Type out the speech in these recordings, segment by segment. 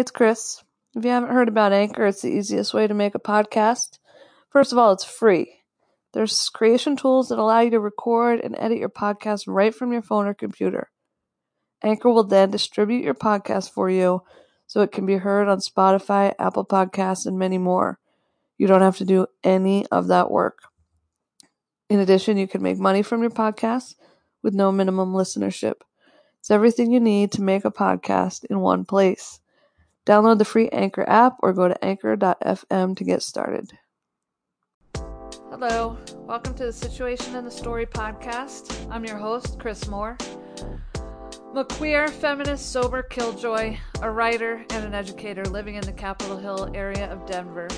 it's Chris. If you haven't heard about Anchor, it's the easiest way to make a podcast. First of all, it's free. There's creation tools that allow you to record and edit your podcast right from your phone or computer. Anchor will then distribute your podcast for you so it can be heard on Spotify, Apple Podcasts, and many more. You don't have to do any of that work. In addition, you can make money from your podcast with no minimum listenership. It's everything you need to make a podcast in one place. Download the free Anchor app or go to anchor.fm to get started. Hello, welcome to the Situation and the Story podcast. I'm your host, Chris Moore. I'm a queer, feminist, sober killjoy, a writer, and an educator living in the Capitol Hill area of Denver.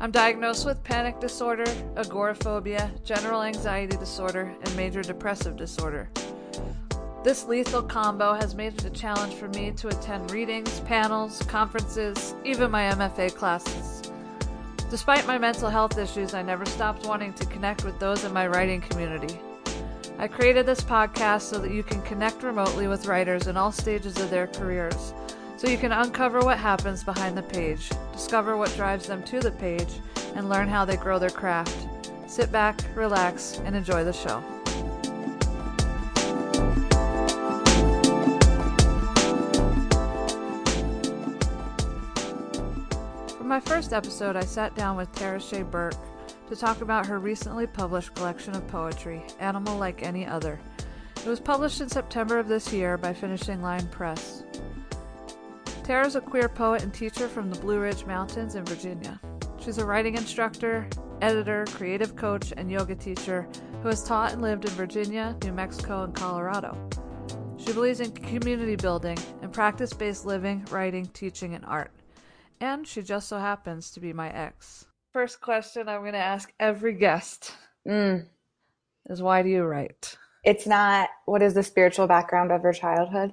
I'm diagnosed with panic disorder, agoraphobia, general anxiety disorder, and major depressive disorder. This lethal combo has made it a challenge for me to attend readings, panels, conferences, even my MFA classes. Despite my mental health issues, I never stopped wanting to connect with those in my writing community. I created this podcast so that you can connect remotely with writers in all stages of their careers, so you can uncover what happens behind the page, discover what drives them to the page, and learn how they grow their craft. Sit back, relax, and enjoy the show. For my first episode, I sat down with Tara Shea Burke to talk about her recently published collection of poetry, Animal Like Any Other. It was published in September of this year by Finishing Line Press. Tara is a queer poet and teacher from the Blue Ridge Mountains in Virginia. She's a writing instructor, editor, creative coach, and yoga teacher who has taught and lived in Virginia, New Mexico, and Colorado. She believes in community building and practice based living, writing, teaching, and art. And she just so happens to be my ex. First question I'm going to ask every guest Mm. is why do you write? It's not what is the spiritual background of your childhood?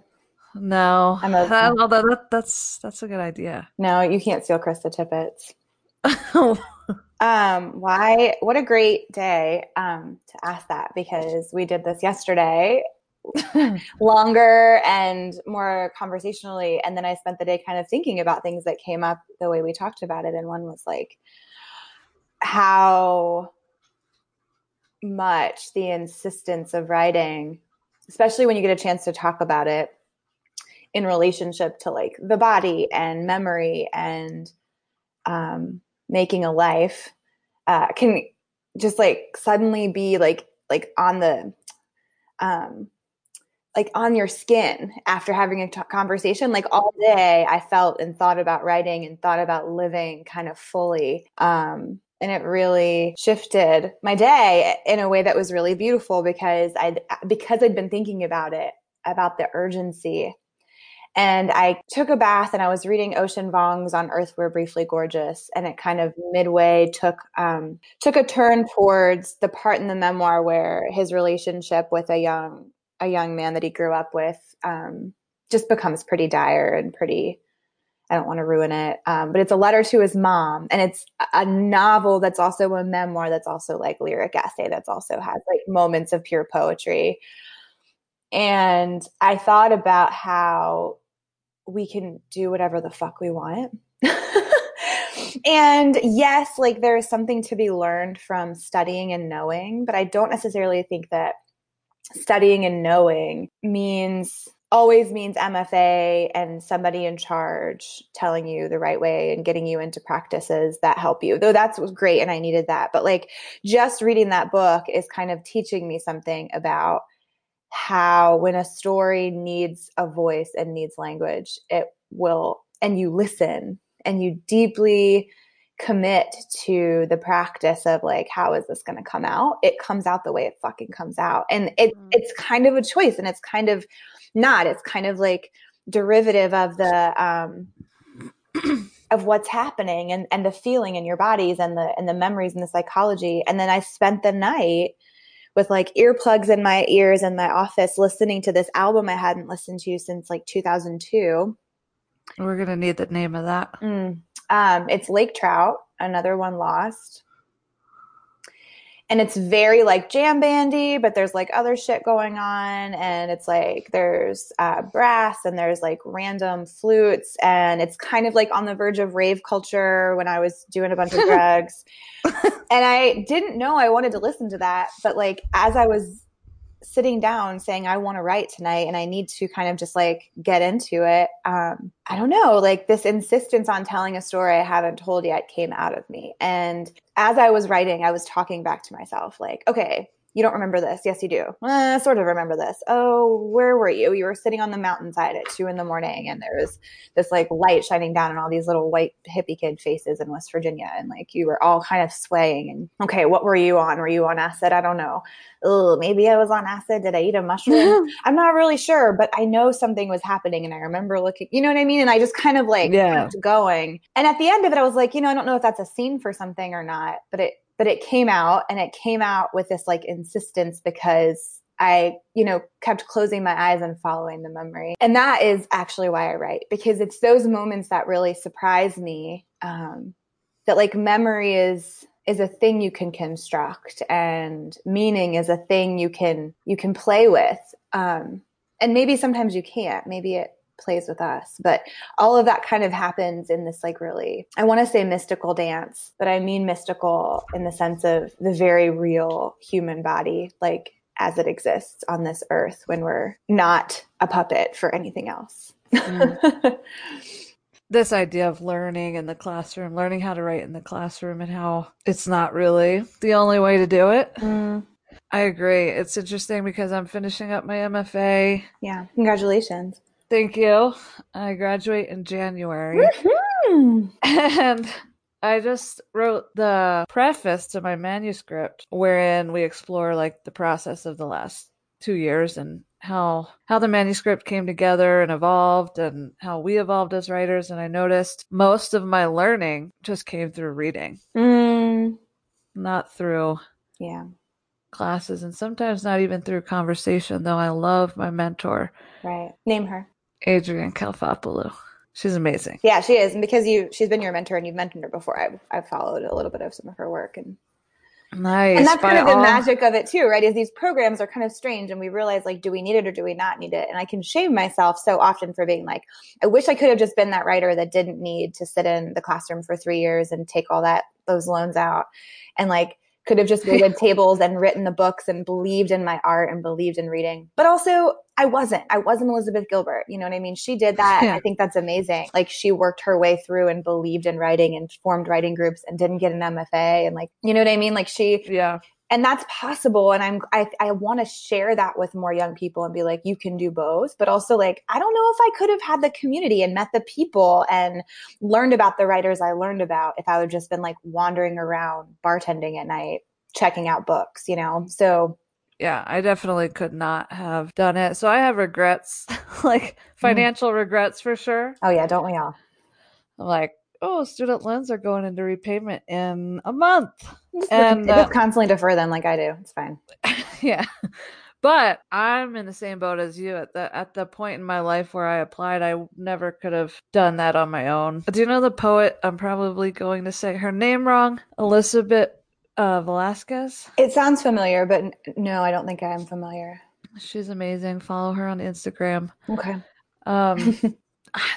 No, I'm a- That- although that, that's that's a good idea. No, you can't steal Krista Tippett's. Um, why? What a great day um, to ask that because we did this yesterday, longer and more conversationally, and then I spent the day kind of thinking about things that came up the way we talked about it, and one was like how much the insistence of writing, especially when you get a chance to talk about it in relationship to like the body and memory and um, making a life uh, can just like suddenly be like like on the um like on your skin after having a t- conversation like all day i felt and thought about writing and thought about living kind of fully um and it really shifted my day in a way that was really beautiful because i because i'd been thinking about it about the urgency. And I took a bath and I was reading Ocean Vuong's on Earth We're Briefly Gorgeous, and it kind of midway took um, took a turn towards the part in the memoir where his relationship with a young a young man that he grew up with um, just becomes pretty dire and pretty. I don't want to ruin it, um, but it's a letter to his mom, and it's a novel that's also a memoir that's also like lyric essay that's also has like moments of pure poetry. And I thought about how we can do whatever the fuck we want. and yes, like there is something to be learned from studying and knowing, but I don't necessarily think that studying and knowing means always means MFA and somebody in charge telling you the right way and getting you into practices that help you. Though that's great and I needed that. But like just reading that book is kind of teaching me something about how when a story needs a voice and needs language, it will, and you listen and you deeply commit to the practice of like, how is this going to come out? It comes out the way it fucking comes out. And it, Mm. it's kind of a choice and it's kind of not, it's kind of like derivative of the, um, of what's happening and, and the feeling in your bodies and the, and the memories and the psychology. And then I spent the night with like earplugs in my ears in my office listening to this album I hadn't listened to since like 2002. We're gonna need the name of that. Mm. Um, it's Lake Trout, another one lost. and it's very like jam bandy, but there's like other shit going on, and it's like there's uh, brass and there's like random flutes, and it's kind of like on the verge of rave culture when I was doing a bunch of drugs, and I didn't know I wanted to listen to that, but like as I was sitting down saying I want to write tonight and I need to kind of just like get into it. Um, I don't know, like this insistence on telling a story I haven't told yet came out of me. And as I was writing, I was talking back to myself, like, okay, you don't remember this. Yes, you do. Uh, sort of remember this. Oh, where were you? You were sitting on the mountainside at two in the morning, and there was this like light shining down on all these little white hippie kid faces in West Virginia, and like you were all kind of swaying. And okay, what were you on? Were you on acid? I don't know. Oh, maybe I was on acid. Did I eat a mushroom? I'm not really sure, but I know something was happening, and I remember looking. You know what I mean? And I just kind of like yeah. kept going. And at the end of it, I was like, you know, I don't know if that's a scene for something or not, but it but it came out and it came out with this like insistence because I, you know, kept closing my eyes and following the memory. And that is actually why I write because it's those moments that really surprise me. Um, that like memory is is a thing you can construct and meaning is a thing you can you can play with um, and maybe sometimes you can't maybe it plays with us. But all of that kind of happens in this like really, I want to say mystical dance, but I mean mystical in the sense of the very real human body, like as it exists on this earth when we're not a puppet for anything else. Mm. this idea of learning in the classroom, learning how to write in the classroom, and how it's not really the only way to do it. Mm. I agree. It's interesting because I'm finishing up my MFA. Yeah. Congratulations. Thank you. I graduate in January. Mm-hmm. And I just wrote the preface to my manuscript wherein we explore like the process of the last 2 years and how how the manuscript came together and evolved and how we evolved as writers and I noticed most of my learning just came through reading. Mm. Not through yeah classes and sometimes not even through conversation though I love my mentor. Right. Name her. Adrianne Kalfopoulou. She's amazing. Yeah, she is. And because you she's been your mentor and you've mentioned her before, I've I've followed a little bit of some of her work and Nice. And that's kind of the all... magic of it too, right? Is these programs are kind of strange and we realize like, do we need it or do we not need it? And I can shame myself so often for being like, I wish I could have just been that writer that didn't need to sit in the classroom for three years and take all that those loans out. And like could have just waited tables and written the books and believed in my art and believed in reading. But also, I wasn't. I wasn't Elizabeth Gilbert. You know what I mean? She did that. Yeah. I think that's amazing. Like she worked her way through and believed in writing and formed writing groups and didn't get an MFA and like, you know what I mean? Like she Yeah and that's possible. And i'm i, I want to share that with more young people and be like you can do both. But also like i don't know if i could have had the community and met the people and learned about the writers i learned about if i would just been like wandering around bartending at night checking out books you know? So yeah i definitely could not have done it. So i have regrets like mm. financial mm. regrets for sure. Oh yeah. Don't we all? I'm like oh, student loans are going into repayment in a month. Just and uh, constantly defer them like I do. It's fine. yeah. But I'm in the same boat as you at the at the point in my life where I applied. I never could have done that on my own. Do you know the poet? I'm probably going to say her name wrong. Elizabeth uh, Velasquez. It sounds familiar, but no, I don't think I am familiar. She's amazing. Follow her on Instagram. Okay. Um,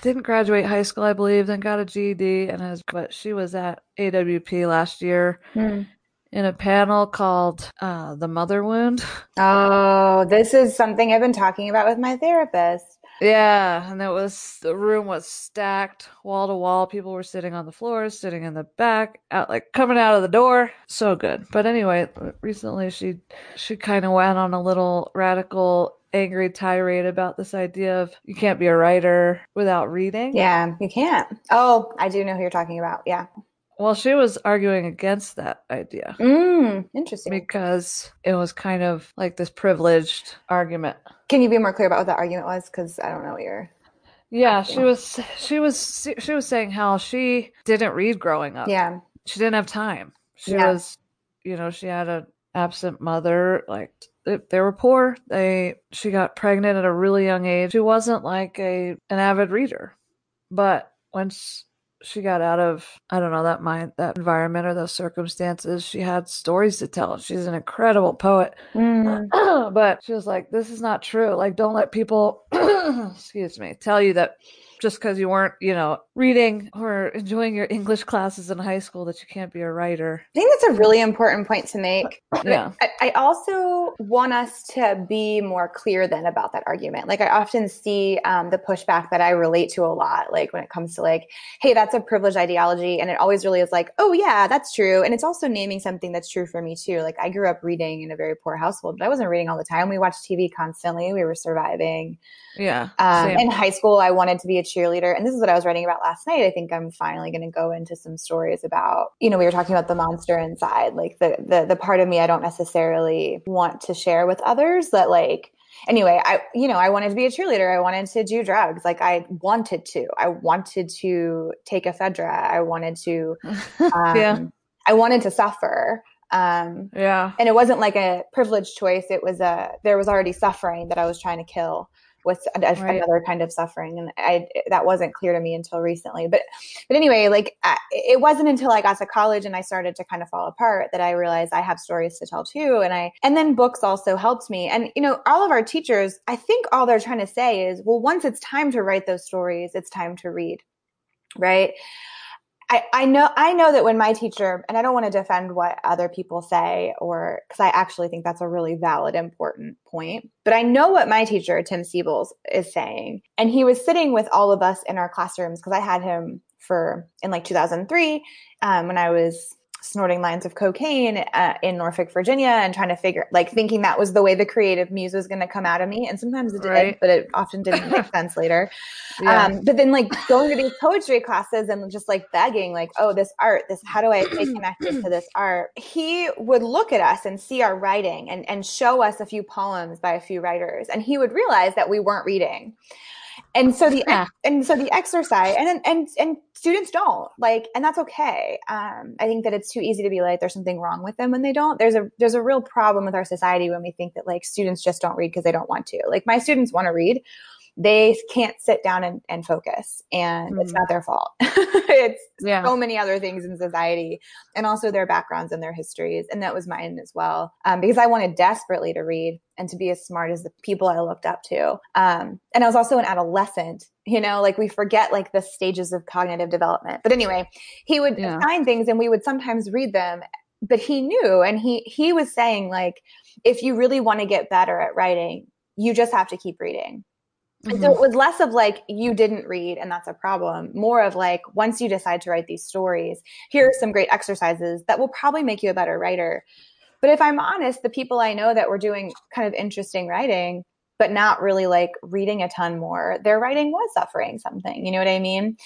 didn't graduate high school, I believe, then got a GED, and has, but she was at AWP last year mm. in a panel called uh, "The Mother Wound." Oh, this is something I've been talking about with my therapist. Yeah, and it was the room was stacked wall to wall. People were sitting on the floors, sitting in the back, out like coming out of the door. So good. But anyway, recently she she kind of went on a little radical angry tirade about this idea of you can't be a writer without reading. Yeah, you can't. Oh, I do know who you're talking about. Yeah. Well, she was arguing against that idea. Mm, interesting. Because it was kind of like this privileged argument. Can you be more clear about what that argument was? Because I don't know what you're. Yeah, she was. She was. She was saying how she didn't read growing up. Yeah. She didn't have time. She yeah. was, you know, she had an absent mother. Like they were poor. They she got pregnant at a really young age. She wasn't like a an avid reader, but once she got out of I don't know that mind that environment or those circumstances, she had stories to tell. She's an incredible poet. Mm. but she was like, This is not true. Like don't let people excuse me, tell you that just because you weren't, you know, reading or enjoying your English classes in high school that you can't be a writer. I think that's a really important point to make. Yeah. I, I also want us to be more clear then about that argument. Like I often see um, the pushback that I relate to a lot, like when it comes to like, hey, that's a privileged ideology. And it always really is like, oh yeah, that's true. And it's also naming something that's true for me too. Like I grew up reading in a very poor household, but I wasn't reading all the time. We watched TV constantly. We were surviving. Yeah. Um, in high school, I wanted to be a cheerleader. And this is what I was writing about last night. I think I'm finally going to go into some stories about, you know, we were talking about the monster inside, like the, the, the part of me I don't necessarily want to share with others that like, anyway, I, you know, I wanted to be a cheerleader. I wanted to do drugs. Like I wanted to, I wanted to take ephedra. I wanted to, um, yeah. I wanted to suffer. Um, yeah. And it wasn't like a privileged choice. It was a, there was already suffering that I was trying to kill with right. another kind of suffering and i that wasn't clear to me until recently. But but anyway like I, it wasn't until i got to college and i started to kind of fall apart that i realized i have stories to tell too and i and then books also helped me. And you know all of our teachers i think all they're trying to say is well once it's time to write those stories it's time to read right I, I know I know that when my teacher and I don't want to defend what other people say or because I actually think that's a really valid important point but I know what my teacher Tim Seibles is saying. And he was sitting with all of us in our classrooms because I had him for in like 2003 um, when I was snorting lines of cocaine uh, in Norfolk, Virginia, and trying to figure, like, thinking that was the way the creative muse was going to come out of me. And sometimes it did, right. but it often didn't make sense later. Yeah. Um, but then, like, going to these poetry classes and just like begging, like, oh, this art, this, how do I stay connected to this art? He would look at us and see our writing and, and show us a few poems by a few writers. And he would realize that we weren't reading and so the yeah. and so the exercise and and and students don't like and that's okay um, i think that it's too easy to be like there's something wrong with them when they don't there's a there's a real problem with our society when we think that like students just don't read because they don't want to like my students want to read they can't sit down and, and focus and mm. it's not their fault it's yeah. so many other things in society and also their backgrounds and their histories and that was mine as well um, because i wanted desperately to read and to be as smart as the people i looked up to um, and i was also an adolescent you know like we forget like the stages of cognitive development but anyway he would yeah. find things and we would sometimes read them but he knew and he he was saying like if you really want to get better at writing you just have to keep reading Mm-hmm. So it was less of like, you didn't read and that's a problem. More of like, once you decide to write these stories, here are some great exercises that will probably make you a better writer. But if I'm honest, the people I know that were doing kind of interesting writing, but not really like reading a ton more, their writing was suffering something. You know what I mean?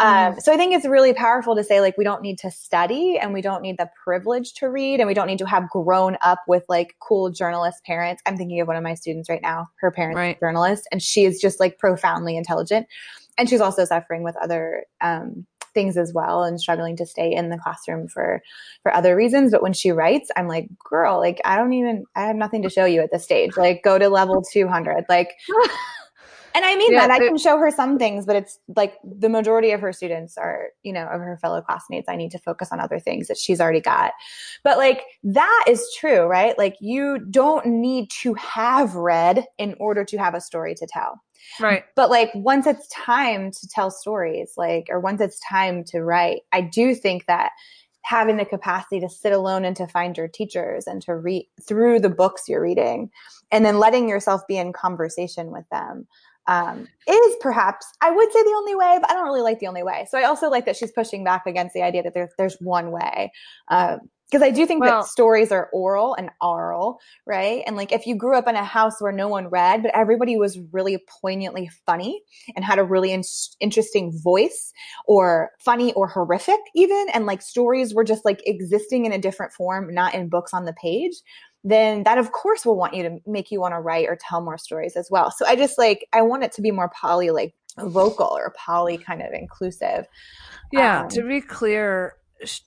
Mm. Um, so I think it's really powerful to say like we don't need to study and we don't need the privilege to read and we don't need to have grown up with like cool journalist parents. I'm thinking of one of my students right now. Her parents right. are journalist and she is just like profoundly intelligent. And she's also suffering with other um, things as well and struggling to stay in the classroom for for other reasons but when she writes i'm like girl like i don't even i have nothing to show you at this stage like go to level 200 like and I mean yeah, that I can show her some things, but it's like the majority of her students are, you know, of her fellow classmates. I need to focus on other things that she's already got. But like that is true, right? Like you don't need to have read in order to have a story to tell. Right. But like once it's time to tell stories, like, or once it's time to write, I do think that having the capacity to sit alone and to find your teachers and to read through the books you're reading and then letting yourself be in conversation with them um, is perhaps I would say the only way, but I don't really like the only way. So I also like that she's pushing back against the idea that there's there's one way. Um, because I do think well, that stories are oral and oral, right? And like if you grew up in a house where no one read, but everybody was really poignantly funny and had a really in- interesting voice or funny or horrific even, and like stories were just like existing in a different form, not in books on the page, then that of course will want you to make you want to write or tell more stories as well. So I just like, I want it to be more poly like vocal or poly kind of inclusive. Yeah. Um, to be clear,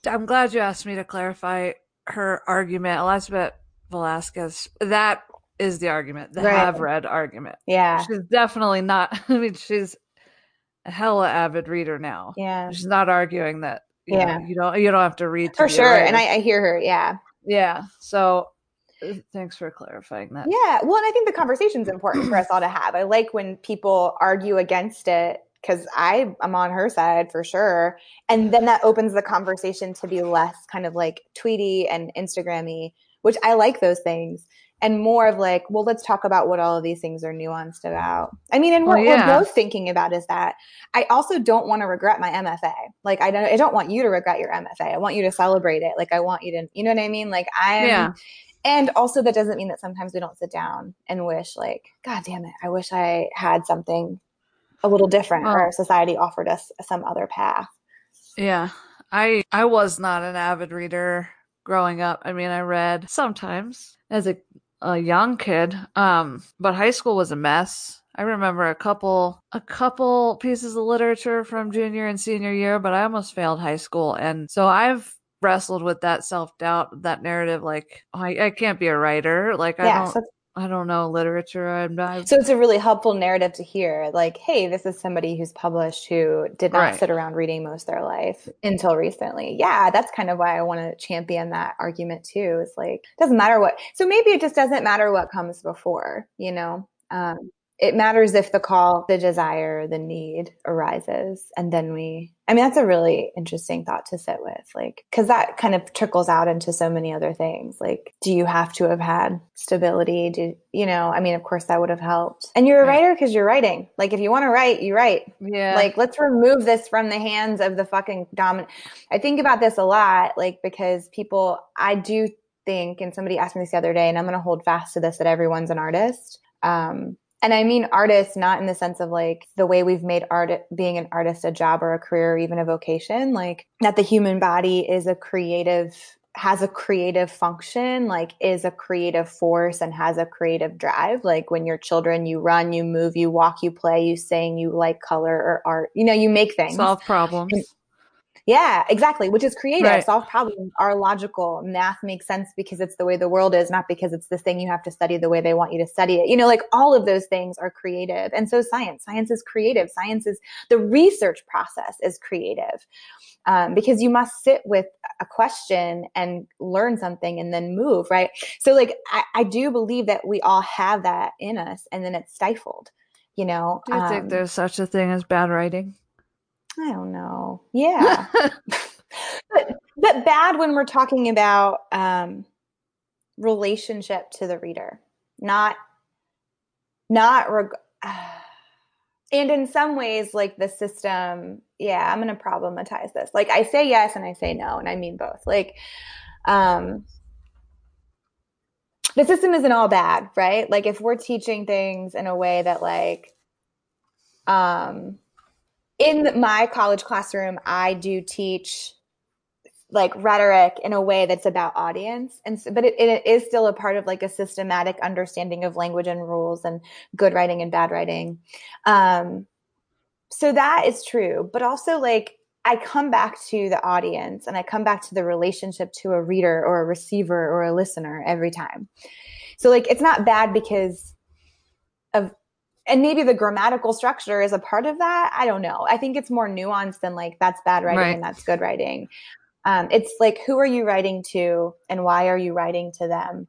I'm glad you asked me to clarify her argument. Elizabeth Velasquez, that is the argument, the right. have read argument. Yeah. She's definitely not, I mean, she's a hella avid reader now. Yeah. She's not arguing that. You Yeah. know, you don't you don't have to read to For sure. And I, I hear her. Yeah. yeah. So uh, thanks for clarifying that. Yeah. Well, and I think the conversation's important for us all to have. I like when people argue against it because I am on her side for sure. And then that opens the conversation to be less kind of like tweety and Instagrammy, which I like those things. And more of like, well, let's talk about what all of these things are nuanced about. I mean, and what yeah. we're both thinking about is that I also don't want to regret my MFA. Like, I don't, I don't want you to regret your MFA. I want you to celebrate it. Like, I want you to, you know what I mean? Like, I'm, Yeah. and also that doesn't mean that sometimes we don't sit down and wish like god damn it i wish i had something a little different Well- or society offered us some other path Yeah. I I was not an avid reader growing up. I mean, I read sometimes as a a young kid. Um, but high school was a mess. I remember a couple a couple pieces of literature from junior and senior year, but I almost failed high school. And so I've wrestled with that self-doubt, that narrative like oh, I, I can't be a writer. Like I yeah don't so, I don't know literature. I'm not so it's a really helpful narrative to hear like hey this is somebody who's published who did not Right. sit around reading most of their life until recently yeah that's kind of why i want to champion that argument too it's like doesn't matter what so maybe it just doesn't matter what comes before you know um, it matters if the call, the desire, the need arises. And then we, I mean, that's a really interesting thought to sit with. Like, cause that kind of trickles out into so many other things. Like, do you have to have had stability? Do, you know, I mean, of course that would have helped. And you're a writer because you're writing. Like, if you want to write, you write. yeah. Like, let's remove this from the hands of the fucking dominant. I think about this a lot, like, because people, I do think, and somebody asked me this the other day, and I'm going to hold fast to this that everyone's an artist. Um, and I mean artists, not in the sense of like the way we've made art, being an artist a job or a career or even a vocation, like that the human body is a creative, has a creative function, like is a creative force and has a creative drive. Like when you're children, you run, you move, you walk, you play, you sing, you like color or art, you know, you make things. solve problems. Yeah, exactly. Which is creative. Right. Solve problems are logical. Math makes sense because it's the way the world is, not because it's this thing you have to study the way they want you to study it. You know, like all of those things are creative. And so science. Science is creative. Science is the research process is creative. Um, because you must sit with a question and learn something and then move, right? So like I, I do believe that we all have that in us and then it's stifled, you know. Do you Um, think there's such a thing as bad writing? I don't know. Yeah. but but bad when we're talking about um relationship to the reader not not reg- and in some ways like the system yeah i'm going to problematize this like i say yes and i say no and i mean both like um the system isn't all bad right like if we're teaching things in a way that like um in my college classroom, I do teach like rhetoric in a way that's about audience, and so, but it, it is still a part of like a systematic understanding of language and rules and good writing and bad writing. Um, so that is true, but also like I come back to the audience and I come back to the relationship to a reader or a receiver or a listener every time. So like it's not bad because and maybe the grammatical structure is a part of that. I don't know. I think it's more nuanced than like that's bad writing Right. and that's good writing. Um, it's like who are you writing to and why are you writing to them?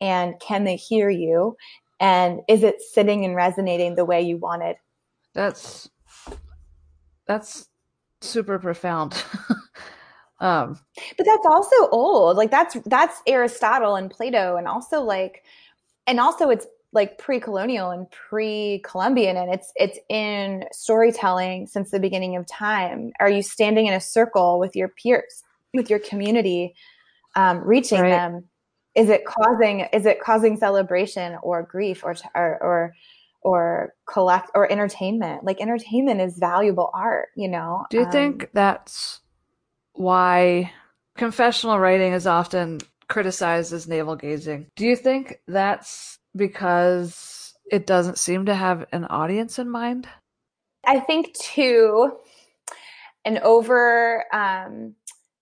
And can they hear you? And is it sitting and resonating the way you wanted? That's that's super profound. um, But that's also old. Like that's that's Aristotle and Plato and also like and also it's like pre-colonial and pre-Columbian and it's it's in storytelling since the beginning of time. Are you standing in a circle with your peers, with your community, um, reaching Right. them? Is it causing is it causing celebration or grief or or or or collect or entertainment? Like entertainment is valuable art, you know. do you Um, think that's why confessional writing is often criticized as navel gazing? Do you think that's because it doesn't seem to have an audience in mind? I think too, an over um,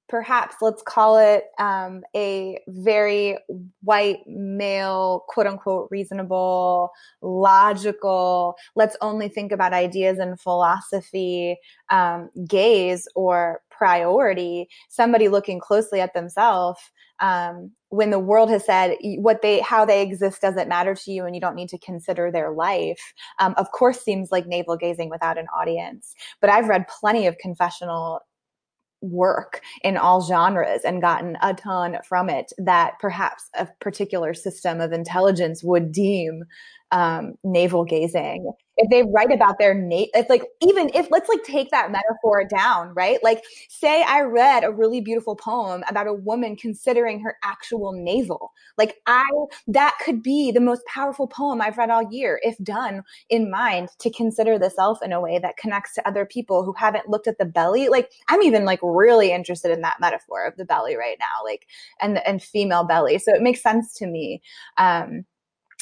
perhaps let's call it um, a very white male quote unquote reasonable logical let's only think about ideas and philosophy um, gaze or priority somebody looking closely at themselves um, when the world has said what they how they exist doesn't matter to you and you don't need to consider their life um, of course seems like navel gazing without an audience. But i've read plenty of confessional work in all genres and gotten a ton from it that perhaps a particular system of intelligence would deem um, navel gazing if they write about their nate it's like even if let's like take that metaphor down right? Like say i read a really beautiful poem about a woman considering her actual navel. Like i that could be the most powerful poem i've read all year if done in mind to consider the self in a way that connects to other people who haven't looked at the belly. Like i'm even like really interested in that metaphor of the belly right now like and and female belly. So it makes sense to me um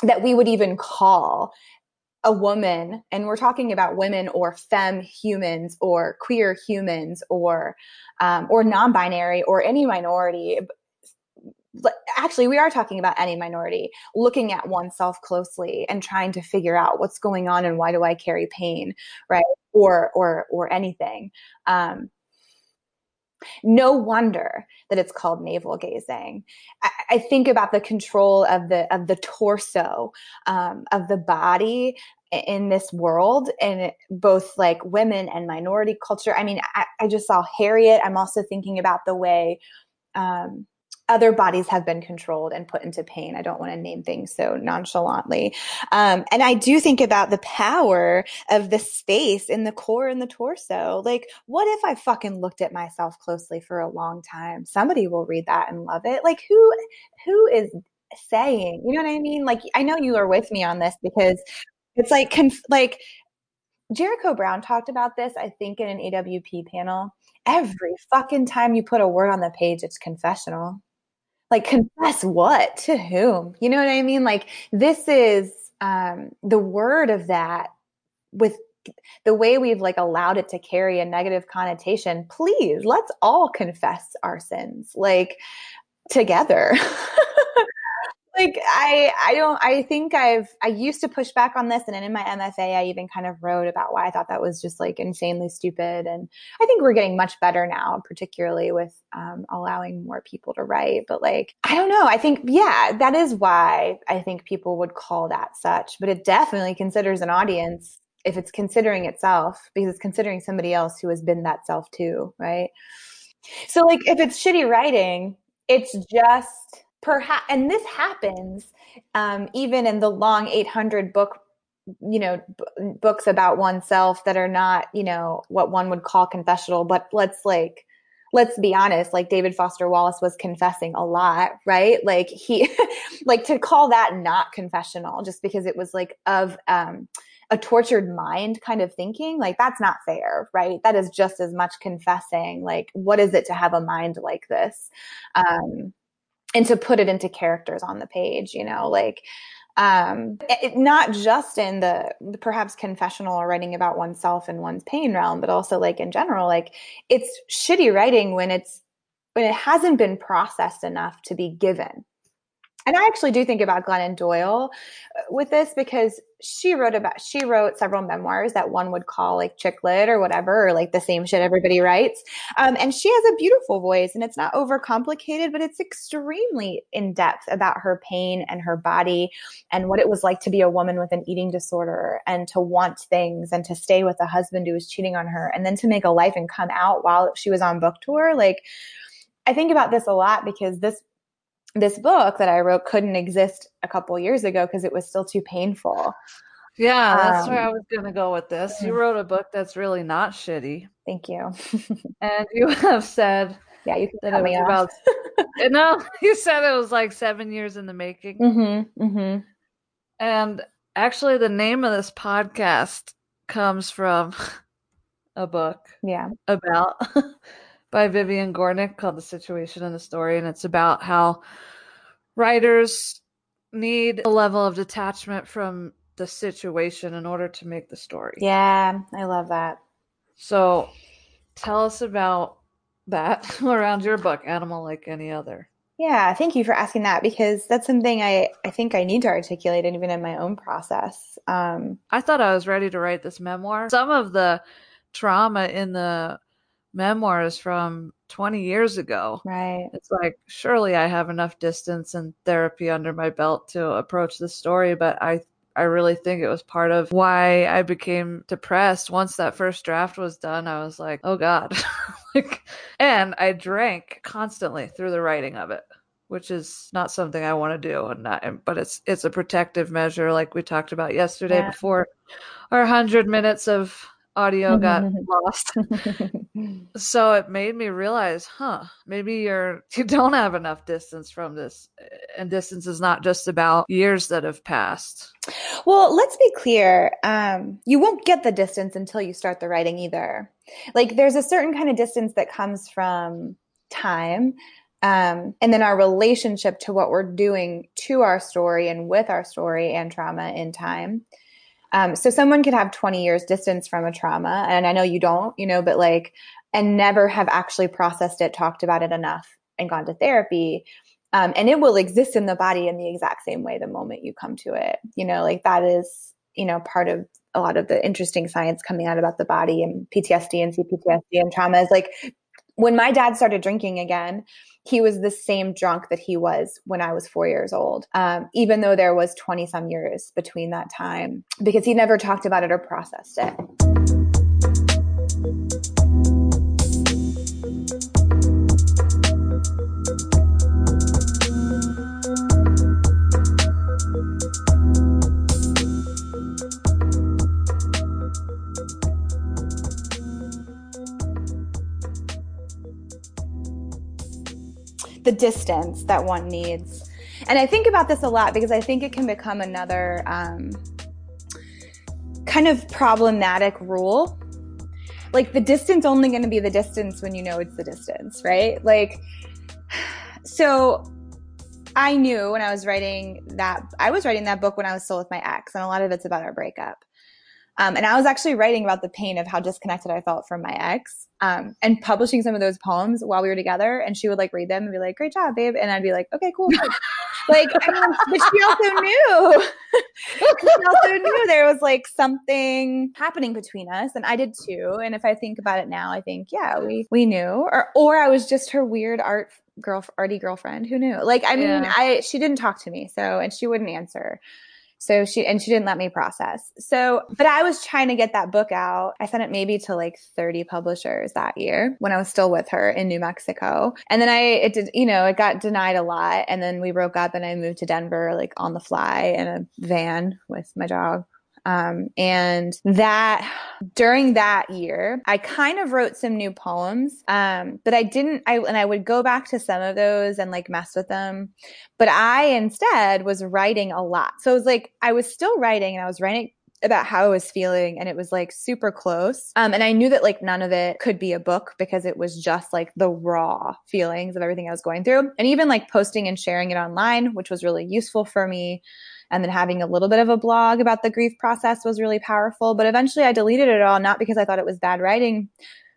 that we would even call a woman, and we're talking about women or femme humans or queer humans or um, or non-binary or any minority. Actually, we are talking about any minority looking at oneself closely and trying to figure out what's going on and why do I carry pain, right? Or or or anything. Um, no wonder that it's called navel gazing. I, I, think about the control of the of the torso um, of the body in this world and both like women and minority culture. I mean, I, I just saw Harriet. I'm also thinking about the way um, other bodies have been controlled and put into pain. I don't want to name things so nonchalantly. Um, and I do think about the power of the space in the core and the torso. Like, what if I fucking looked at myself closely for a long time? Somebody will read that and love it. Like, who, who is saying, you know what I mean? Like, I know you are with me on this because it's like, conf- like, Jericho Brown talked about this, I think, in an AWP panel. Every fucking time you put a word on the page, it's confessional like confess what? To whom? You know what i mean? Like this is um the word of that with the way we've like allowed it to carry a negative connotation. Please let's all confess our sins like together like I I don't I think I've I used to push back on this and in my MFA I even kind of wrote about why I thought that was just like insanely stupid and I think we're getting much better now particularly with um, allowing more people to write but like I don't know I think yeah that is why I think people would call that such but it definitely considers an audience if it's considering itself because it's considering somebody else who has been that self too right? So like if it's shitty writing it's just perhaps and this happens um, even in the long 800 book you know b- books about oneself that are not you know what one would call confessional but let's like let's be honest like david foster wallace was confessing a lot right? Like he like to call that not confessional just because it was like of um a tortured mind kind of thinking like that's not fair right? That is just as much confessing like what is it to have a mind like this? Um and to put it into characters on the page, you know, like um, it, not just in the, the perhaps confessional or writing about oneself and one's pain realm, but also like in general, like it's shitty writing when it's when it hasn't been processed enough to be given and I actually do think about Glennon Doyle uh, with this because she wrote about she wrote several memoirs that one would call like chick lit or whatever or like the same shit everybody writes. Um, and she has a beautiful voice and it's not overcomplicated but it's extremely in depth about her pain and her body and what it was like to be a woman with an eating disorder and to want things and to stay with a husband who was cheating on her and then to make a life and come out while she was on book tour. Like I think about this a lot because this this book that I wrote couldn't exist a couple years ago because it was still too painful. Yeah, that's um, where I was going to go with this. You wrote a book that's really not shitty. Thank you. and you have said yeah, you can that it was about no, you said it was like seven years in the making. Mm-hmm, mm-hmm. And actually, the name of this podcast comes from a book. Yeah, about by Vivian Gornick called The Situation and the Story. And it's about how writers need a level of detachment from the situation in order to make the story. Yeah, I love that. So tell us about that around your book, Animal Like Any Other. Yeah, thank you for asking that because that's something I, I think I need to articulate and even in my own process. Um, I thought I was ready to write this memoir. Some of the trauma in the memoirs from 20 years ago. Right. It's like, surely I have enough distance and therapy under my belt to approach the story, but I I really think it was part of why I became depressed. Once that first draft was done, I was like, oh God. like, and I drank constantly through the writing of it, which is not something I want to do. And not, but it's, it's a protective measure, like we talked about yesterday yeah. before our hundred minutes of audio got lost. so it made me realize, huh, maybe you're you don't have enough distance from this and distance is not just about years that have passed. Well, let's be clear. Um, you won't get the distance until you start the writing either. Like there's a certain kind of distance that comes from time um, and then our relationship to what we're doing to our story and with our story and trauma in time. Um, so someone could have 20 years distance from a trauma, and I know you don't, you know, but like, and never have actually processed it, talked about it enough, and gone to therapy. Um, and it will exist in the body in the exact same way the moment you come to it. You know, like that is, you know, part of a lot of the interesting science coming out about the body and PTSD and CPTSD and trauma is like when my dad started drinking again, he was the same drunk that he was when I was four years old, um, even though there was 20 some years between that time, because he never talked about it or processed it. The distance that one needs. And I think about this a lot because I think it can become another um, kind of problematic rule. Like the distance only going to be the distance when you know it's the distance, right? Like, so I knew when I was writing that, I was writing that book when I was still with my ex, and a lot of it's about our breakup. Um, and I was actually writing about the pain of how disconnected I felt from my ex um, and publishing some of those poems while we were together. And she would like read them and be like, great job, babe. And I'd be like, okay, cool. like, I mean, but she also knew, she also knew there was like something happening between us. And I did too. And if I think about it now, I think, yeah, we, we knew, or, or I was just her weird art girl, arty girlfriend who knew. Like, I mean, yeah. I, she didn't talk to me. So, and she wouldn't answer. So she, and she didn't let me process. So, but I was trying to get that book out. I sent it maybe to like 30 publishers that year when I was still with her in New Mexico. And then I, it did, you know, it got denied a lot. And then we broke up and I moved to Denver like on the fly in a van with my dog. Um, and that during that year, I kind of wrote some new poems, um, but I didn't, I, and I would go back to some of those and like mess with them. But I instead was writing a lot. So it was like, I was still writing and I was writing about how I was feeling and it was like super close. Um, and I knew that like none of it could be a book because it was just like the raw feelings of everything I was going through. And even like posting and sharing it online, which was really useful for me. And then having a little bit of a blog about the grief process was really powerful. But eventually I deleted it all, not because I thought it was bad writing,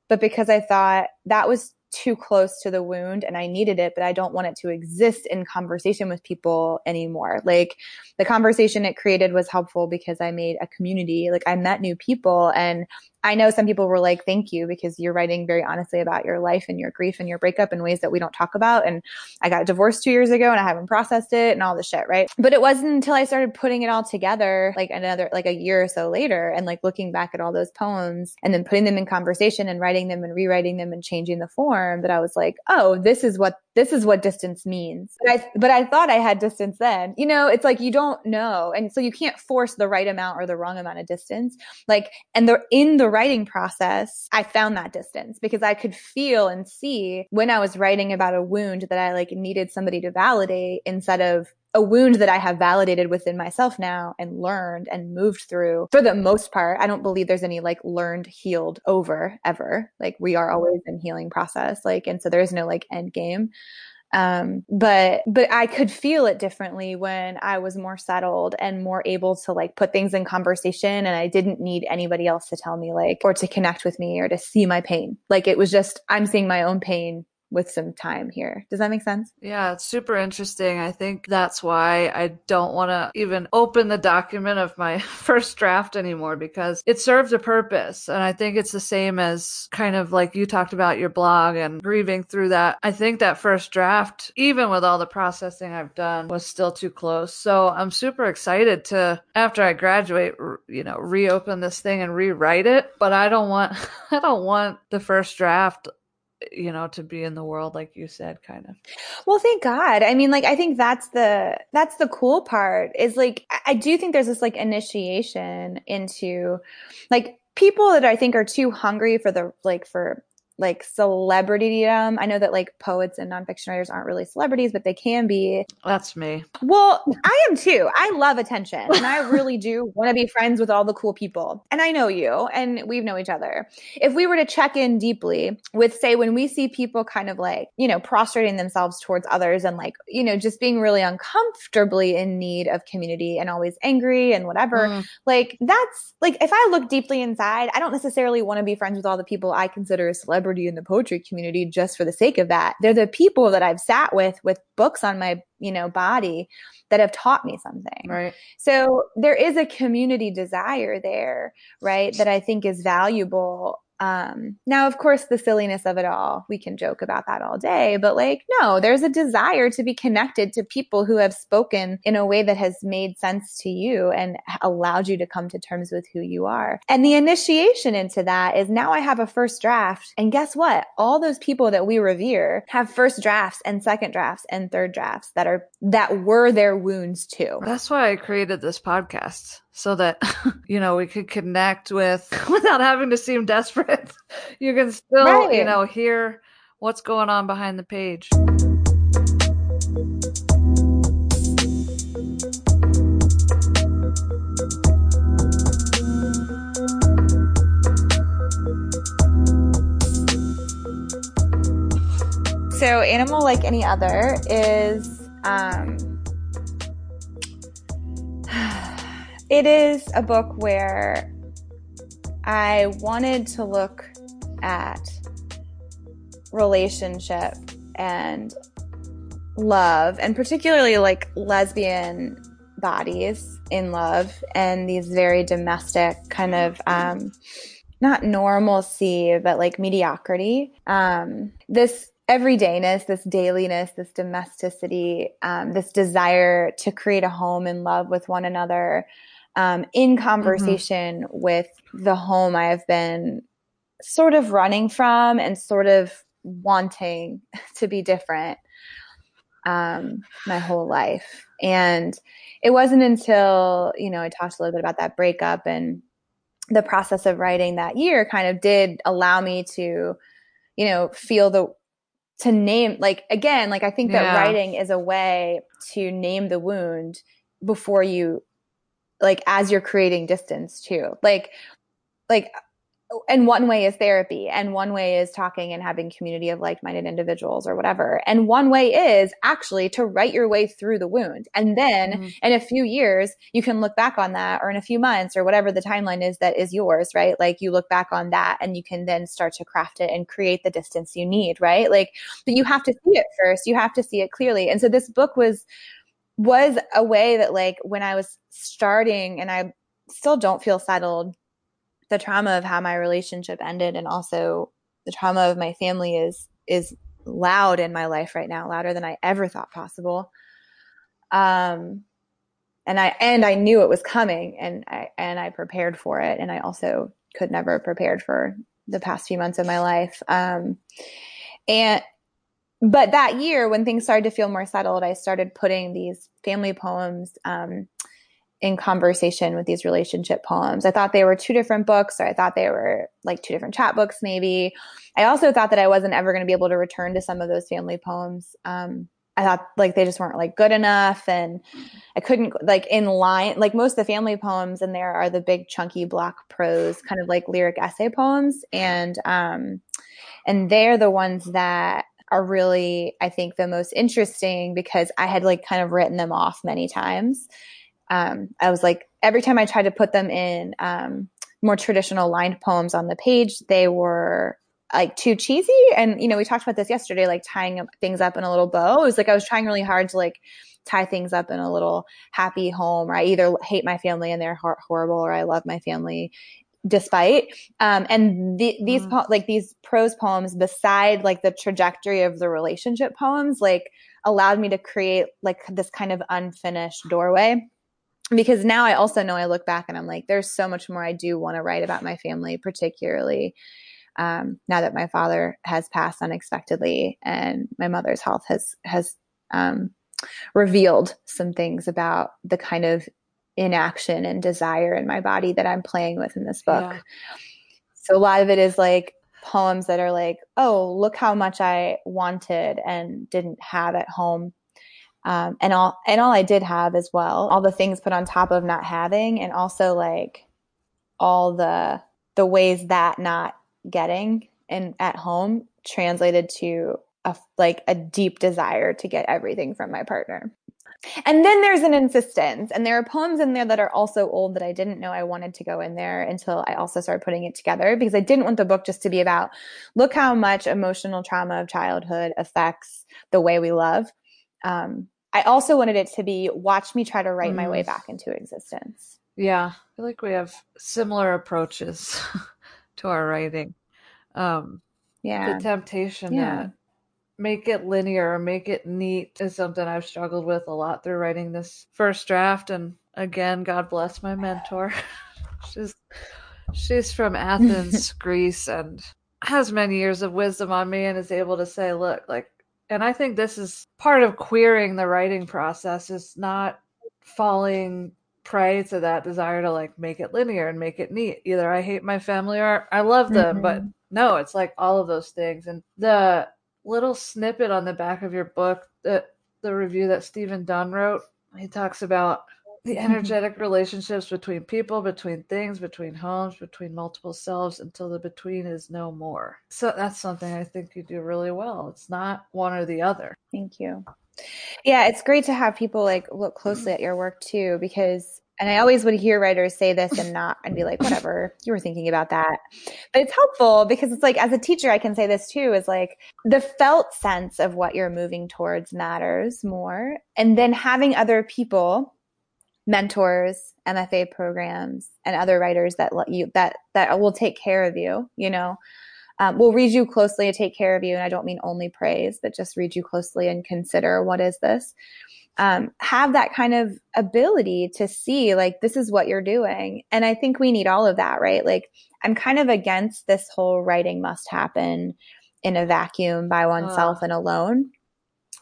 but because I thought that was too close to the wound and I needed it, but I don't want it to exist in conversation with people anymore. Like the conversation it created was helpful because I made a community. Like I met new people and I know some people were like, thank you, because you're writing very honestly about your life and your grief and your breakup in ways that we don't talk about. And I got divorced two years ago and I haven't processed it and all the shit, right? But it wasn't until I started putting it all together, like another, like a year or so later, and like looking back at all those poems and then putting them in conversation and writing them and rewriting them and changing the form that I was like, oh, this is what this is what distance means. But I, but I thought I had distance then. You know, it's like you don't know. And so you can't force the right amount or the wrong amount of distance. Like, and the, in the writing process, I found that distance because I could feel and see when I was writing about a wound that I like needed somebody to validate instead of a wound that I have validated within myself now and learned and moved through for the most part. I don't believe there's any like learned, healed over ever. Like we are always in healing process. Like, and so there's no like end game. Um, but but I could feel it differently when I was more settled and more able to like put things in conversation and I didn't need anybody else to tell me like or to connect with me or to see my pain. Like it was just I'm seeing my own pain with some time here. Does that make sense? Yeah, it's super interesting. I think that's why I don't want to even open the document of my first draft anymore because it served a purpose. And I think it's the same as kind of like you talked about your blog and grieving through that. I think that first draft, even with all the processing I've done, was still too close. So I'm super excited to, after I graduate, you know, reopen this thing and rewrite it. But I don't want, I don't want the first draft you know to be in the world like you said kind of. Well thank god. I mean like i think that's the that's the cool part is like i do think there's this like initiation into like people that i think are too hungry for the like for like celebritydom. I know that like poets and nonfiction writers aren't really celebrities, but they can be. That's me. Well, I am too. I love attention and I really do want to be friends with all the cool people. And I know you and we know each other. If we were to check in deeply with, say, when we see people kind of like, you know, prostrating themselves towards others and like, you know, just being really uncomfortably in need of community and always angry and whatever, mm. like that's like, if I look deeply inside, I don't necessarily want to be friends with all the people I consider a celebrity celebrity in the poetry community just for the sake of that. They're the people that I've sat with with books on my, you know, body that have taught me something. Right. So there is a community desire there, right? That I think is valuable um, now, of course, the silliness of it all, we can joke about that all day, but like, no, there's a desire to be connected to people who have spoken in a way that has made sense to you and allowed you to come to terms with who you are. And the initiation into that is now I have a first draft. And guess what? All those people that we revere have first drafts and second drafts and third drafts that are, that were their wounds too. That's why I created this podcast so that you know we could connect with without having to seem desperate you can still right. you know hear what's going on behind the page so animal like any other is um It is a book where I wanted to look at relationship and love, and particularly like lesbian bodies in love and these very domestic kind of um, not normalcy, but like mediocrity. Um, this everydayness, this dailiness, this domesticity, um, this desire to create a home and love with one another um, in conversation mm-hmm. with the home I have been sort of running from and sort of wanting to be different um, my whole life. And it wasn't until, you know, I talked a little bit about that breakup and the process of writing that year kind of did allow me to, you know, feel the, to name, like, again, like I think that yeah. writing is a way to name the wound before you like as you're creating distance too. Like, like, and one way is therapy and one way is talking and having community of like-minded individuals or whatever. And one way is actually to write your way through the wound. And then mm-hmm. in a few years you can look back on that or in a few months or whatever the timeline is that is yours right? Like you look back on that and you can then start to craft it and create the distance you need right? Like but you have to see it first. You have to see it clearly. And so this book was was a way that like when I was starting and I still don't feel settled, the trauma of how my relationship ended and also the trauma of my family is is loud in my life right now, louder than I ever thought possible. Um and I and I knew it was coming and I and I prepared for it and I also could never prepared for the past few months of my life. Um and but that year, when things started to feel more settled, I started putting these family poems um, in conversation with these relationship poems. I thought they were two different books, or I thought they were like two different chapbooks, maybe. I also thought that I wasn't ever going to be able to return to some of those family poems. Um, I thought like they just weren't like good enough, and I couldn't like in line. Like most of the family poems in there are the big chunky block prose, kind of like lyric essay poems, and um, and they're the ones that are really, I think, the most interesting because I had like kind of written them off many times. Um, I was like, every time I tried to put them in um, more traditional lined poems on the page, they were like too cheesy. And, you know, we talked about this yesterday, like tying things up in a little bow. It was like I was trying really hard to like tie things up in a little happy home, or I either hate my family and they're horrible, or I love my family despite um and the, these mm. po- like these prose poems beside like the trajectory of the relationship poems like allowed me to create like this kind of unfinished doorway because now I also know I look back and I'm like there's so much more I do want to write about my family particularly um, now that my father has passed unexpectedly and my mother's health has has um, revealed some things about the kind of inaction and desire in my body that I'm playing with in this book. Yeah. So a lot of it is like poems that are like, oh, look how much I wanted and didn't have at home. Um, and all and all I did have as well, all the things put on top of not having, and also like all the the ways that not getting and at home translated to a like a deep desire to get everything from my partner. And then there's an insistence. And there are poems in there that are also old that I didn't know I wanted to go in there until I also started putting it together because I didn't want the book just to be about look how much emotional trauma of childhood affects the way we love. Um, I also wanted it to be watch me try to write mm. my way mm. back into existence. Yeah. I feel like we have similar approaches to our writing. Um, yeah. The temptation yeah. Make it linear, make it neat is something I've struggled with a lot through writing this first draft. And again, God bless my mentor. she's she's from Athens, Greece, and has many years of wisdom on me and is able to say, look, like and I think this is part of queering the writing process is not falling prey to that desire to like make it linear and make it neat. Either I hate my family or I love them, mm-hmm. but no, it's like all of those things. And the little snippet on the back of your book that the review that Stephen Dunn wrote. He talks about the energetic relationships between people, between things, between homes, between multiple selves until the between is no more. So that's something I think you do really well. It's not one or the other. Thank you. Yeah, it's great to have people like look closely at your work too because and I always would hear writers say this and not and be like, whatever, you were thinking about that. But it's helpful because it's like, as a teacher, I can say this too is like the felt sense of what you're moving towards matters more. And then having other people, mentors, MFA programs, and other writers that let you, that, that will take care of you, you know, um, will read you closely and take care of you. And I don't mean only praise, but just read you closely and consider what is this. Um, have that kind of ability to see like this is what you're doing. And i think we need all of that right? Like i'm kind of against this whole writing must happen in a vacuum by oneself uh. and alone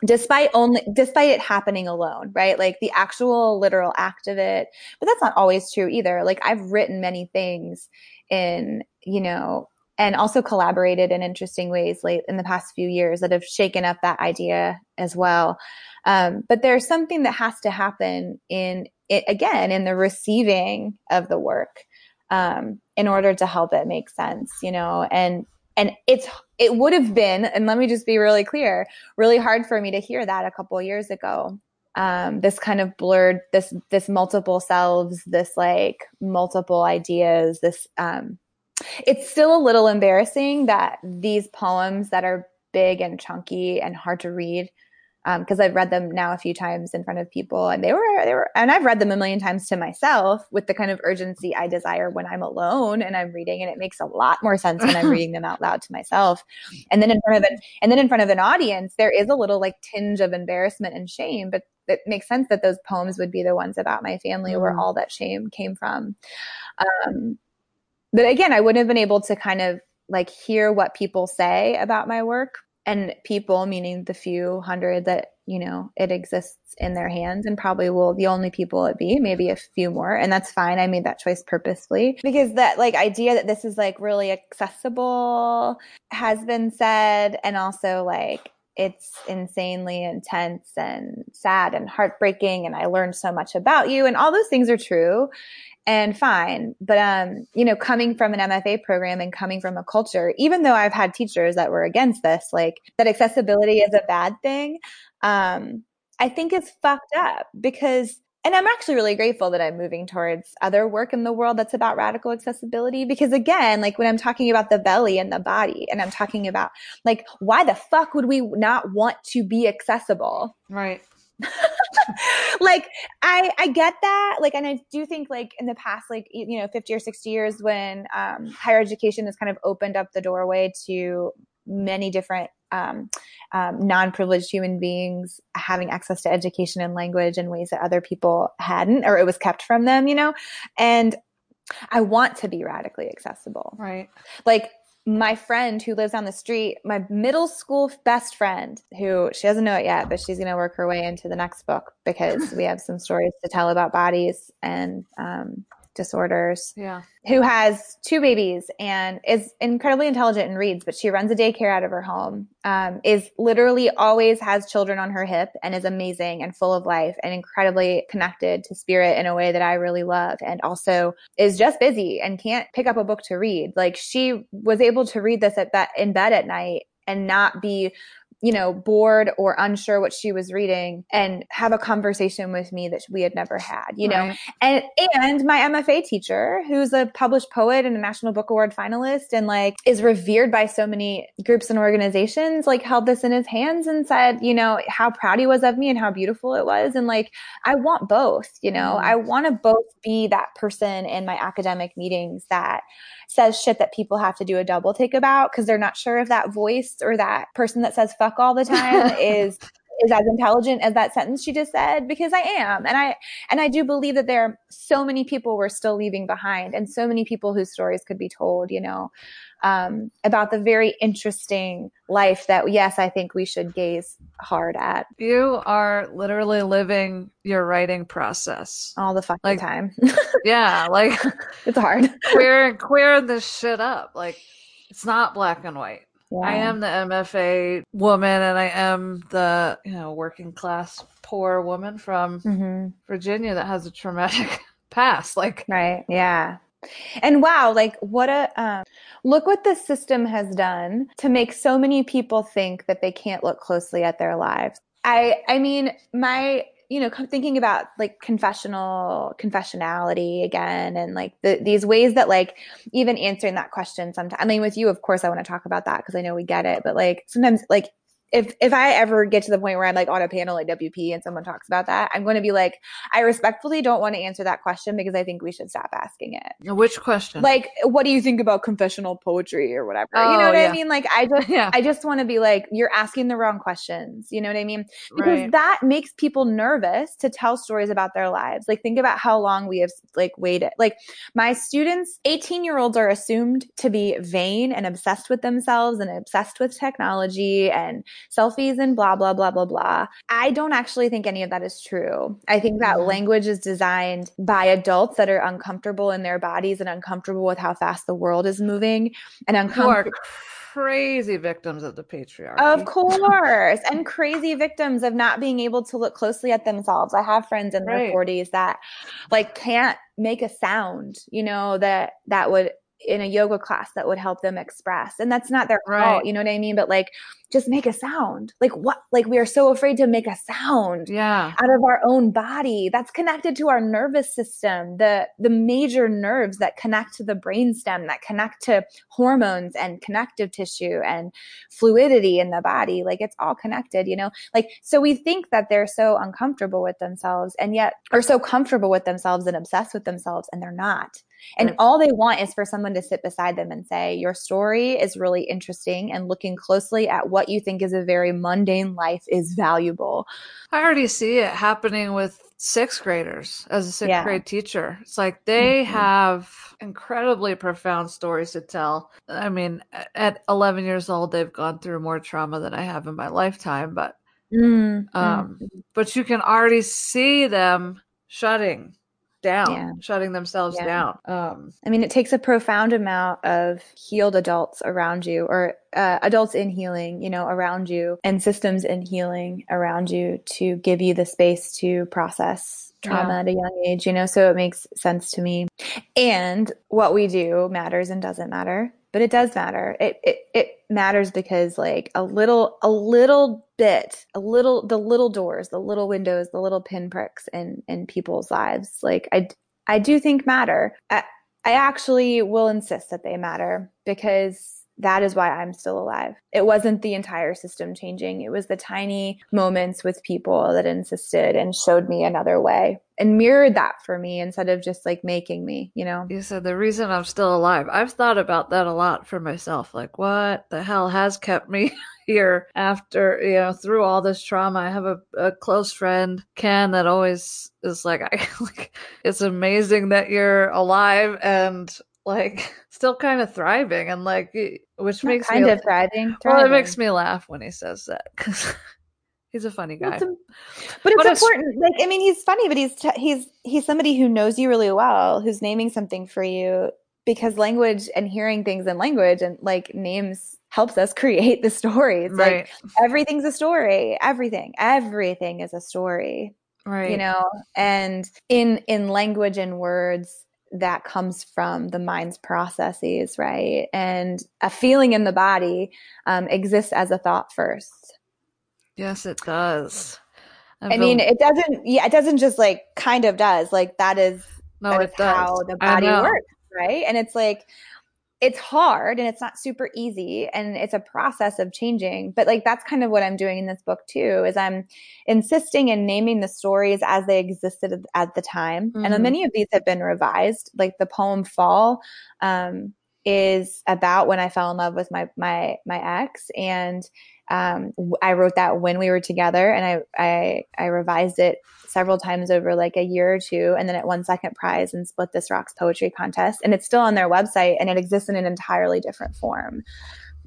despite only despite it happening alone right? Like the actual literal act of it. But that's not always true either. Like i've written many things in you know and also collaborated in interesting ways late in the past few years that have shaken up that idea as well um, but there's something that has to happen in it again in the receiving of the work um, in order to help it make sense, you know, and and it's it would have been, and let me just be really clear, really hard for me to hear that a couple years ago. Um, this kind of blurred, this this multiple selves, this like multiple ideas, this um, it's still a little embarrassing that these poems that are big and chunky and hard to read because um, I've read them now a few times in front of people, and they were they were, and I've read them a million times to myself with the kind of urgency I desire when I'm alone and I'm reading, and it makes a lot more sense when I'm reading them out loud to myself. And then in front of an and then in front of an audience, there is a little like tinge of embarrassment and shame, but it makes sense that those poems would be the ones about my family mm. where all that shame came from. Um, but again, I wouldn't have been able to kind of like hear what people say about my work and people meaning the few hundred that you know it exists in their hands and probably will the only people it be maybe a few more and that's fine. I made that choice purposefully because that like idea that this is like really accessible has been said and also like it's insanely intense and sad and heartbreaking and I learned so much about you and all those things are true and fine. But um, you know, coming from an MFA program and coming from a culture, even though I've had teachers that were against this, like that accessibility is a bad thing, um, I think it's fucked up because and I'm actually really grateful that I'm moving towards other work in the world that's about radical accessibility because again, like when I'm talking about the belly and the body and I'm talking about like why the fuck would we not want to be accessible? Right. like I I get that. Like and I do think like in the past like you know 50 or 60 years when um higher education has kind of opened up the doorway to many different um, um, non-privileged human beings having access to education and language in ways that other people hadn't or it was kept from them you know? And i want to be radically accessible. Right. Like my friend who lives on the street, my middle school best friend, who she doesn't know it yet, but she's going to work her way into the next book because we have some stories to tell about bodies and um, disorders. Yeah. Who has two babies and is incredibly intelligent and reads, but she runs a daycare out of her home. Um, is literally always has children on her hip and is amazing and full of life and incredibly connected to spirit in a way that I really love. And also is just busy and can't pick up a book to read. Like she was able to read this at be- in bed at night and not be you know, bored or unsure what she was reading and have a conversation with me that we had never had, you know. Right. And and my MFA teacher, who's a published poet and a National Book Award finalist and like is revered by so many groups and organizations, like held this in his hands and said, you know, how proud he was of me and how beautiful it was and like I want both, you know. Mm. I want to both be that person in my academic meetings that says shit that people have to do a double take about because they're not sure if that voice or that person that says fuck all the time is is as intelligent as that sentence she just said because I am. And I and I do believe that there are so many people we're still leaving behind and so many people whose stories could be told you know um, about the very interesting life that yes I think we should gaze hard at. You are literally living your writing process. All the fucking like, time. yeah like it's hard. queer queer this shit up. Like it's not black and white yeah. I am the MFA woman and I am the, you know, working class poor woman from mm-hmm. Virginia that has a traumatic past. Like Right. Yeah. And wow, like what a um, look what the system has done to make so many people think that they can't look closely at their lives. I I mean, my you know, thinking about like confessional confessionality again, and like the, these ways that like even answering that question sometimes. I mean, with you, of course, I want to talk about that because I know we get it, but like sometimes like if if I ever get to the point where I'm like on a panel like WP and someone talks about that, I'm going to be like, I respectfully don't want to answer that question because I think we should stop asking it. Which question? Like, what do you think about confessional poetry or whatever? Oh, you know oh, what yeah. I mean? Like, I just, yeah. I just want to be like, you're asking the wrong questions. You know what I mean? Because right. that makes people nervous to tell stories about their lives. Like, think about how long we have like waited. Like, my students, 18 year olds are assumed to be vain and obsessed with themselves and obsessed with technology and selfies and blah, blah, blah, blah, blah. I don't actually think any of that is true. I think that language is designed by adults that are uncomfortable in their bodies and uncomfortable with how fast the world is moving and uncomfortable crazy victims of the patriarchy. Of course. and crazy victims of not being able to look closely at themselves. I have friends in right. their 40s that like can't make a sound, you know, that that would in a yoga class that would help them express. And that's not their right. fault, you know what I mean? But like just make a sound. Like what? Like we are so afraid to make a sound. Yeah. Out of our own body. That's connected to our nervous system. The the major nerves that connect to the brainstem, that connect to hormones and connective tissue and fluidity in the body. Like it's all connected, you know? Like so we think that they're so uncomfortable with themselves and yet are so comfortable with themselves and obsessed with themselves and they're not. And right. all they want is for someone to sit beside them and say, Your story is really interesting and looking closely at what you think is a very mundane life is valuable. I already see it happening with sixth graders as a sixth yeah. grade teacher. It's like they mm-hmm. have incredibly profound stories to tell. I mean, at 11 years old, they've gone through more trauma than I have in my lifetime, but mm-hmm. um, but you can already see them shutting down, Yeah. shutting themselves Yeah. down. Um, I mean, it takes a profound amount of healed adults around you or uh, adults in healing, you know, around you and systems in healing around you to give you the space to process trauma Yeah. at a young age, you know, so it makes sense to me. And what we do matters and doesn't matter, but it does matter. It, it, it matters because like a little, a little bit, a little, the little doors, the little windows, the little pinpricks in, in people's lives, like I, I do think matter. I, I actually will insist that they matter because that is why I'm still alive. It wasn't the entire system changing. It was the tiny moments with people that insisted and showed me another way and mirrored that for me instead of just like making me, you know? you said the reason I'm still alive. I've thought about that a lot for myself. Like, what the hell has kept me here after, you know, through all this trauma? I have a, a close friend, Ken, that always is like, I like, it's amazing that you're alive and like still kind of thriving and like, which makes kind me of thriving. well, it makes me laugh when he says that because he's a funny guy. it's im- but it's But important. Like, I mean, he's funny, but he's t- he's he's somebody who knows you really well, who's naming something for you because language and hearing things in language and like names helps us create the stories. Like Right, everything's a story. Everything, everything is a story. right. You know, and in in language and words that comes from the mind's processes, right? And a feeling in the body um, exists as a thought first. yes, it does. I mean, it doesn't. Yeah, it doesn't just like kind of does. Like that is no, that it is does. how the body works, right? And it's like it's hard and it's not super easy and it's a process of changing. But like that's kind of what I'm doing in this book too. Is I'm insisting in naming the stories as they existed at the time, Mhm. and many of these have been revised. Like the poem "Fall." Um, is about when I fell in love with my my my ex, and um, I wrote that when we were together, and I I I revised it several times over like a year or two, and then it won second prize and Split This Rocks poetry contest, and it's still on their website, and it exists in an entirely different form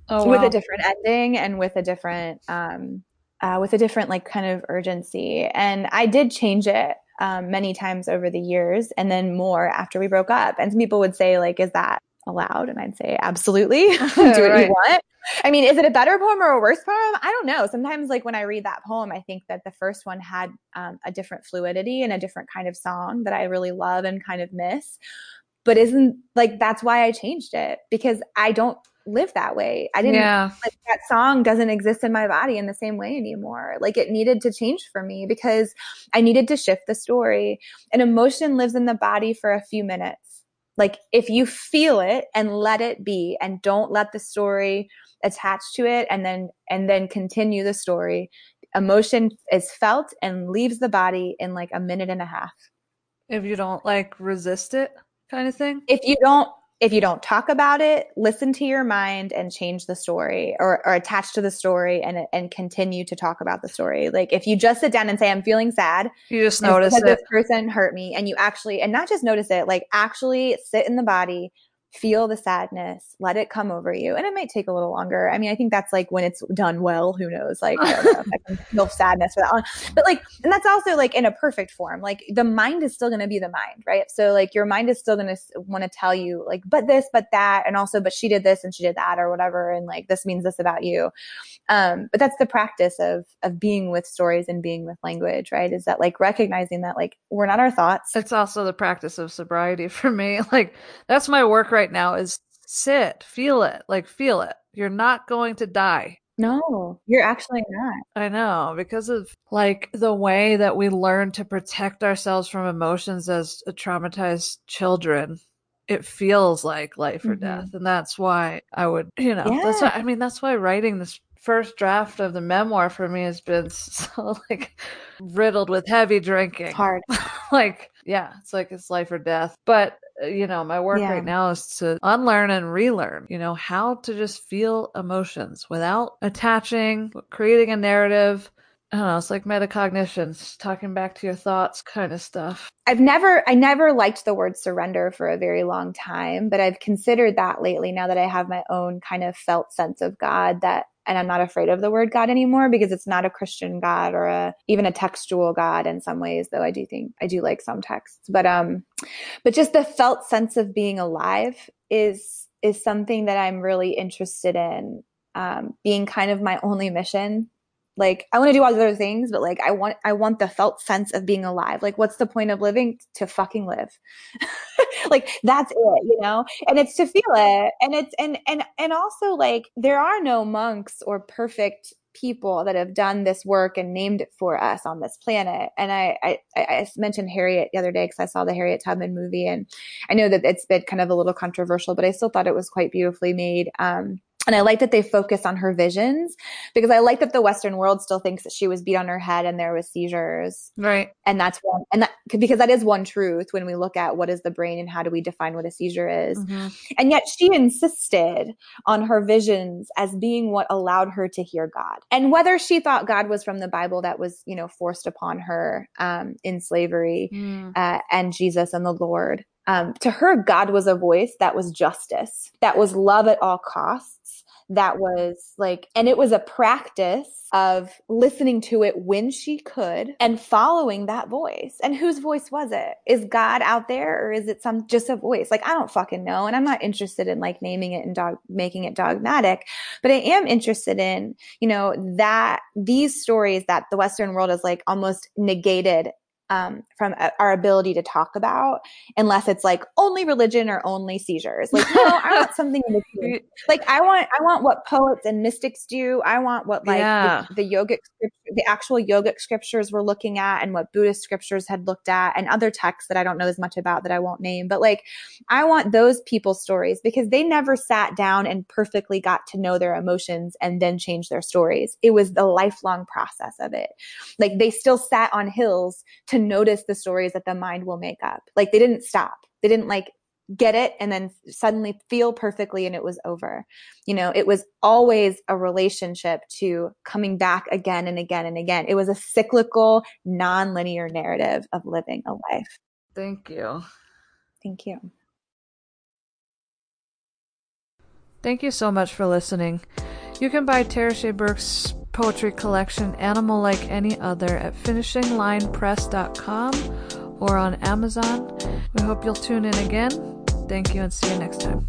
Oh, with wow. a different ending and with a different um, uh, with a different like kind of urgency. And I did change it um, many times over the years, and then more after we broke up. And some people would say like, "Is that allowed?" And I'd say, "Absolutely, do what Right. you want." I mean, is it a better poem or a worse poem? I don't know. Sometimes, like when I read that poem, I think that the first one had um, a different fluidity and a different kind of song that I really love and kind of miss. But isn't like that's why I changed it because I don't live that way. I didn't yeah, like that song doesn't exist in my body in the same way anymore. Like it needed to change for me because I needed to shift the story. And emotion lives in the body for a few minutes. Like if you feel it and let it be and don't let the story attach to it and then and then continue the story, emotion is felt and leaves the body in like a minute and a half. if you don't like resist it, kind of thing. if you don't if you don't talk about it listen to your mind and change the story or, or attach to the story and and continue to talk about the story like if you just sit down and say i'm feeling sad You just notice because it. this person hurt me and you actually and not just notice it like actually sit in the body feel the sadness let it come over you and it might take a little longer. I mean i think that's like when it's done well who knows? Like i don't know i can feel sadness for that long. But like and that's also like in a perfect form. Like the mind is still going to be the mind right? So like your mind is still going to want to tell you like but this but that and also but she did this and she did that or whatever and like this means this about you. Um but that's the practice of of being with stories and being with language right? Is that like recognizing that like we're not our thoughts. It's also the practice of sobriety for me. Like that's my work right now is sit, feel it, like feel it. You're not going to die. no you're actually not I know because of like the way that we learn to protect ourselves from emotions as traumatized children. It feels like life or Mhm. death. And that's why I would, you know, that's why, I mean, that's why writing this first draft of the memoir for me has been so like riddled with heavy drinking. hard like yeah it's like it's life or death but uh, you know my work Yeah. right now is to unlearn and relearn you know how to just feel emotions without attaching creating a narrative I don't know, it's like metacognitions, talking back to your thoughts kind of stuff. I've never I never liked the word surrender for a very long time, but I've considered that lately now that I have my own kind of felt sense of God that and I'm not afraid of the word God anymore because it's not a Christian God or a even a textual God in some ways, though I do think I do like some texts. But um but just the felt sense of being alive is is something that I'm really interested in um, being kind of my only mission like i want to do all the other things but like i want i want the felt sense of being alive. Like what's the point of living? To fucking live. Like that's it you know? And it's to feel it. And it's and and and also like there are no monks or perfect people that have done this work and named it for us on this planet. And I, I, I mentioned Harriet the other day because I saw the Harriet Tubman movie, and I know that it's been kind of a little controversial, but I still thought it was quite beautifully made. Um, and I like that they focus on her visions because I like that the Western world still thinks that she was beat on her head and there was seizures. Right. And that's one, and that, because that is one truth when we look at what is the brain and how do we define what a seizure is. Mm-hmm. And yet she insisted on her visions as being what allowed her to hear God. And whether she thought God was from the Bible that was, you know, forced upon her um, in slavery mm. uh, and Jesus and the Lord. Um, to her, God was a voice that was justice, that was love at all costs, that was like, and it was a practice of listening to it when she could and following that voice. And whose voice was it? Is God out there or is it some just a voice? Like, I don't fucking know. And I'm not interested in like naming it and dog, making it dogmatic, but I am interested in, you know, that these stories that the Western world is like almost negated um, from our ability to talk about unless it's like only religion or only seizures. Like, no, I want something in between. Like, I want, I want what poets and mystics do. I want what like yeah. the, the yogic, the actual yogic scriptures we're looking at and what Buddhist scriptures had looked at and other texts that I don't know as much about that I won't name. But like, I want those people's stories because they never sat down and perfectly got to know their emotions and then change their stories. It was the lifelong process of it. Like, they still sat on hills to notice the stories that the mind will make up. Like they didn't stop. They didn't like get it and then suddenly feel perfectly and it was over. You know, it was always a relationship to coming back again and again and again. It was a cyclical, non-linear narrative of living a life. Thank you. Thank you. Thank you so much for listening. You can buy Tara Shea Burke's poetry collection Animal Like Any Other at finishinglinepress.com or on Amazon. We hope you'll tune in again. Thank you and see you next time.